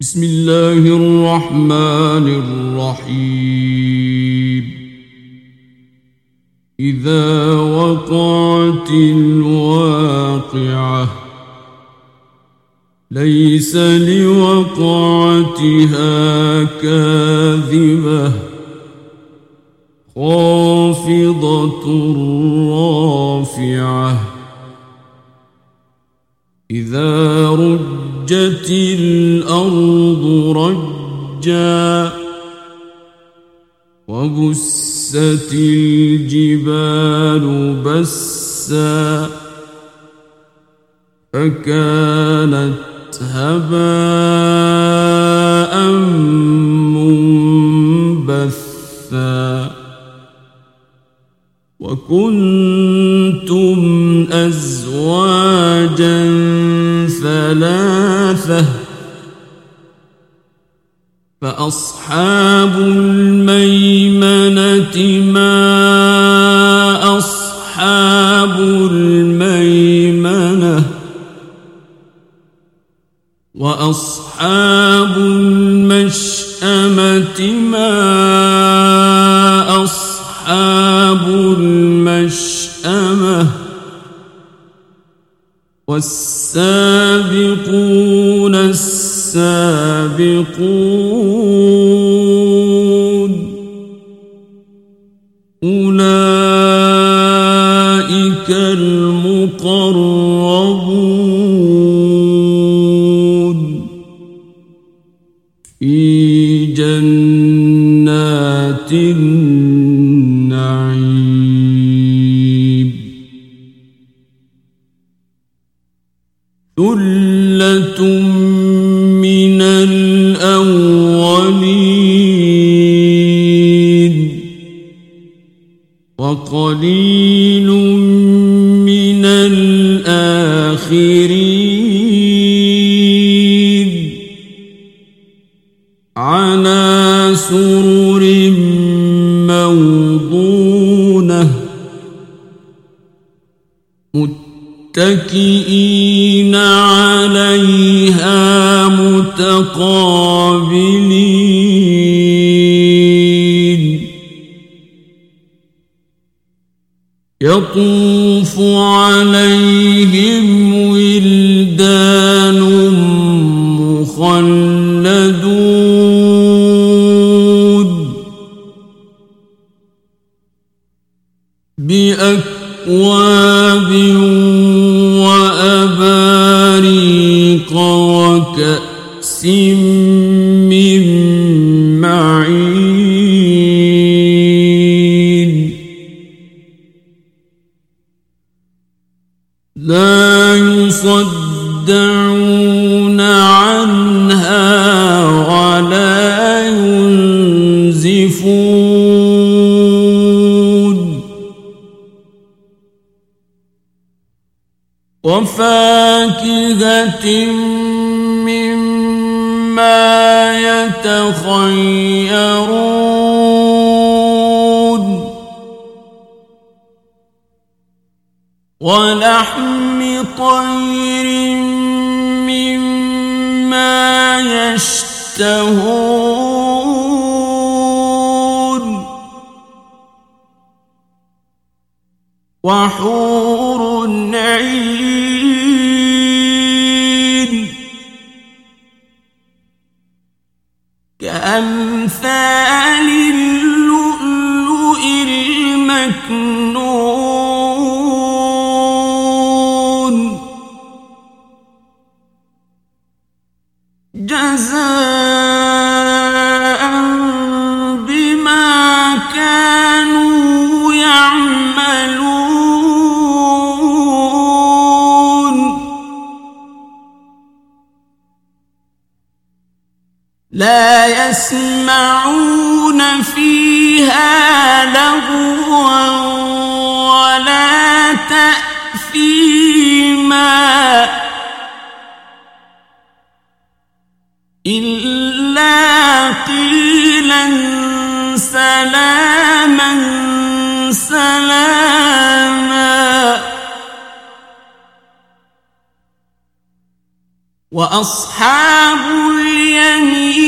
بسم الله الرحمن الرحيم. إذا وقعت الواقعة ليس لوقعتها كاذبة خافضة رافعة. إذا رجت الأرض رجا وبست الجبال بسا فكانت هباء منبثا وكنتم أزواجا فأصحاب الميمنة ما أصحاب الميمنة؟ وأصحاب المشأمة ما أصحاب المشأمة؟ والسابقون السابقون أولئك المقربون في جنات النعيم. ثلة متكئين عليها متقابلين. يطوف عليهم ولدان مخلدون. وفاكهة مما يتخيرون ولحم طير مما يشتهون وحور عين يسمعون فيها لغوا ولا تأثيما إلا قيلا سلاما سلاما. وأصحاب اليمين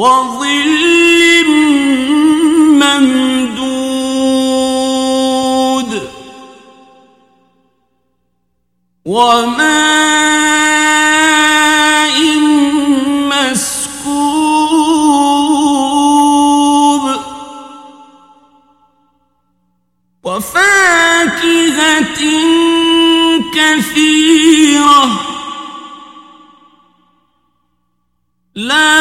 وظل ممدود. وما كثيرة. لا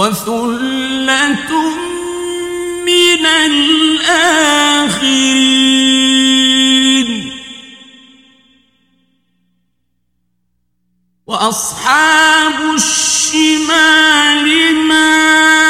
وثلة من الآخرين. وأصحاب الشمال ما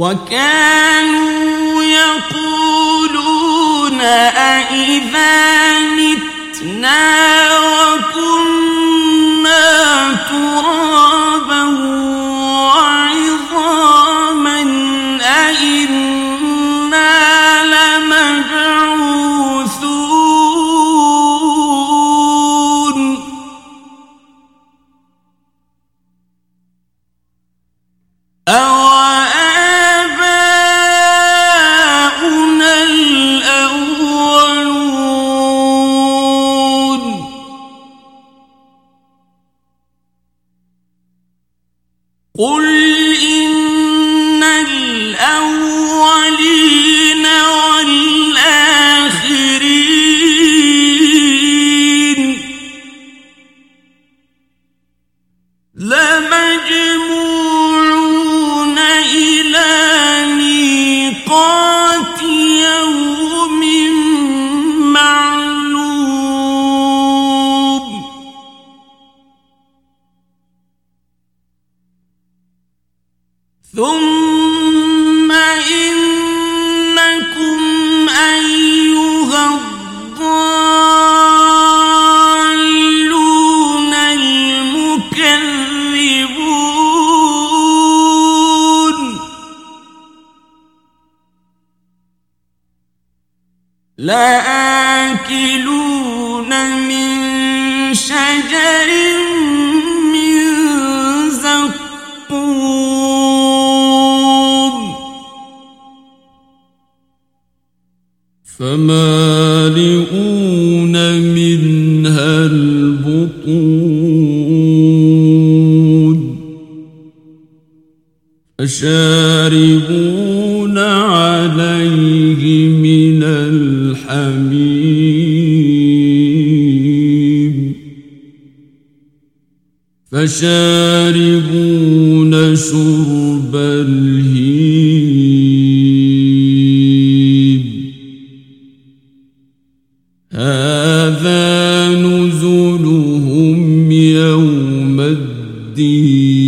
وكانوا زقوم فمالئون منها البطون. فشاربون عليه من الحميم. فشاربون شرب الهيم. هذا نزلهم يوم الدين.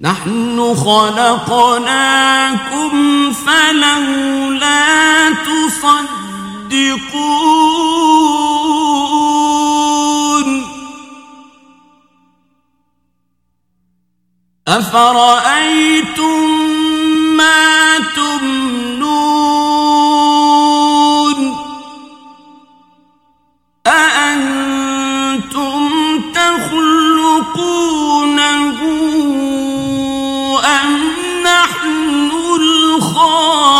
نحن خلقناكم الخالقون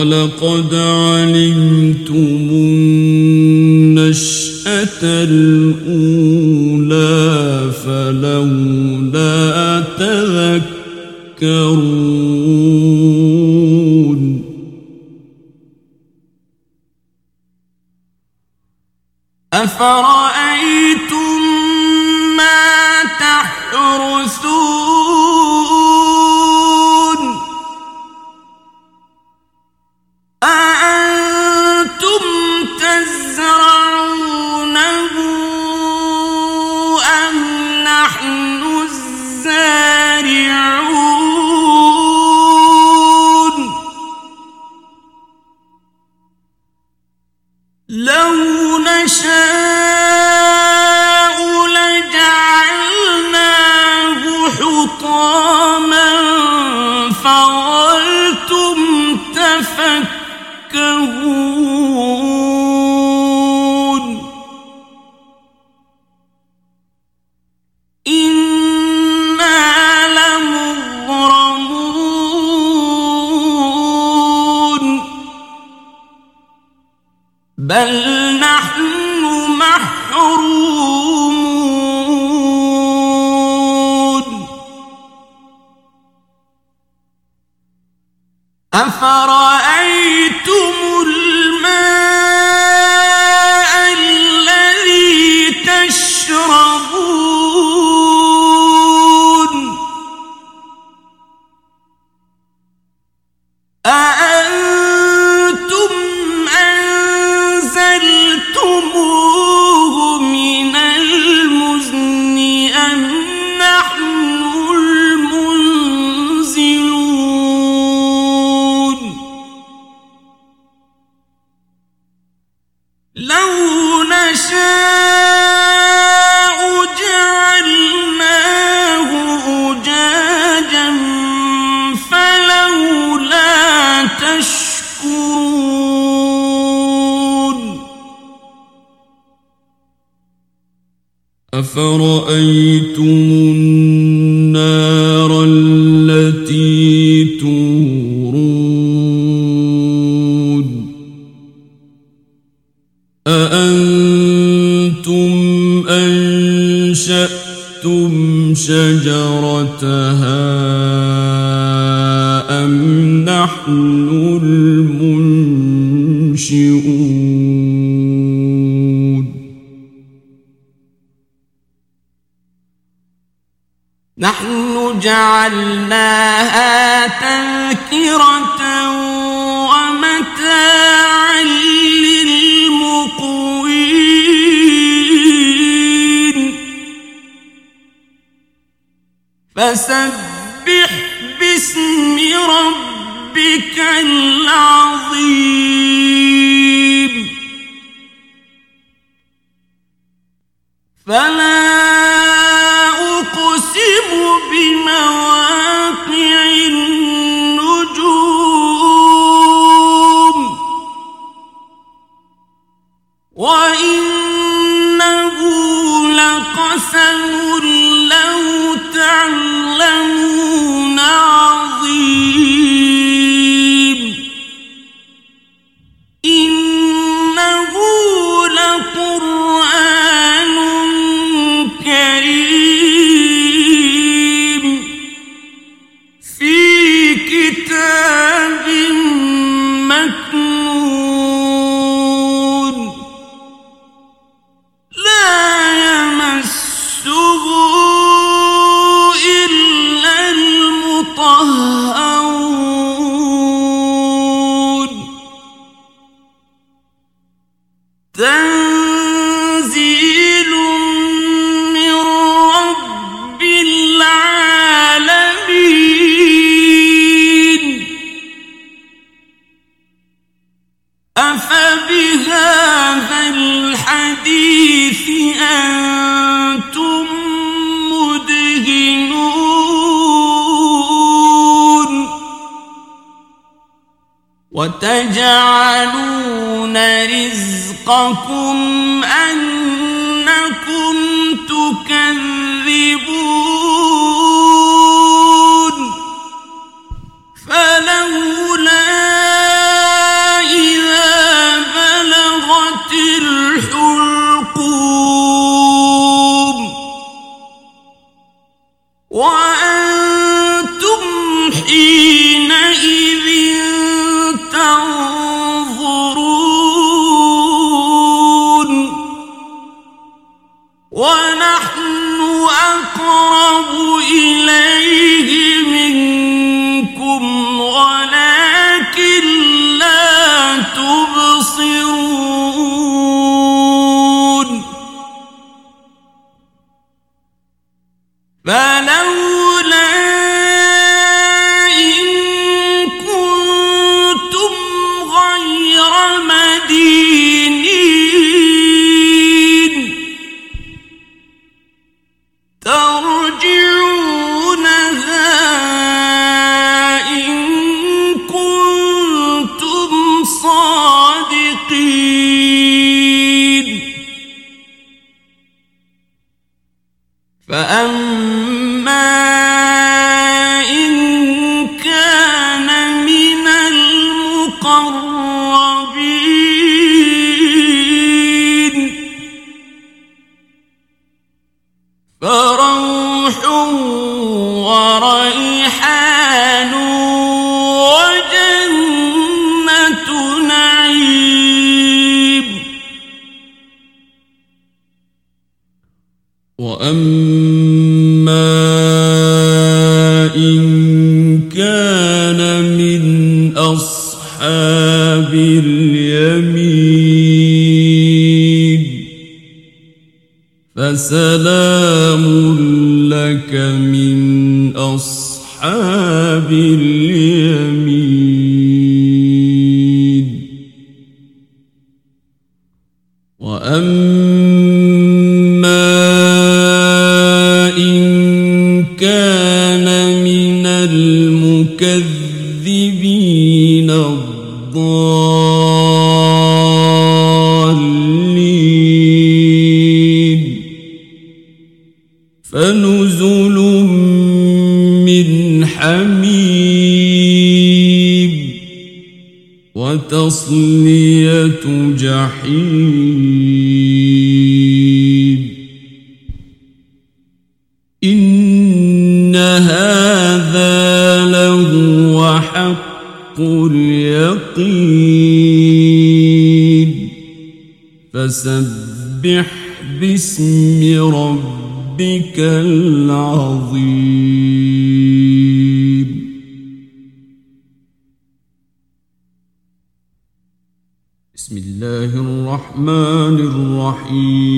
ولقد علمتم النشأة الأولى فلولا تذكرون. أفرأيتم أفرأيتم النار التي تورون أأنتم أنشأتم شجرتها جعلناها تذكرة ومتاعا للمقوين. فسبح باسم ربك العظيم. Then فلو الأرض فسلام لك من أصحاب الله تصلية جحيم. إن هذا لهو حق اليقين. فسبح باسم ربك العظيم. الرحيم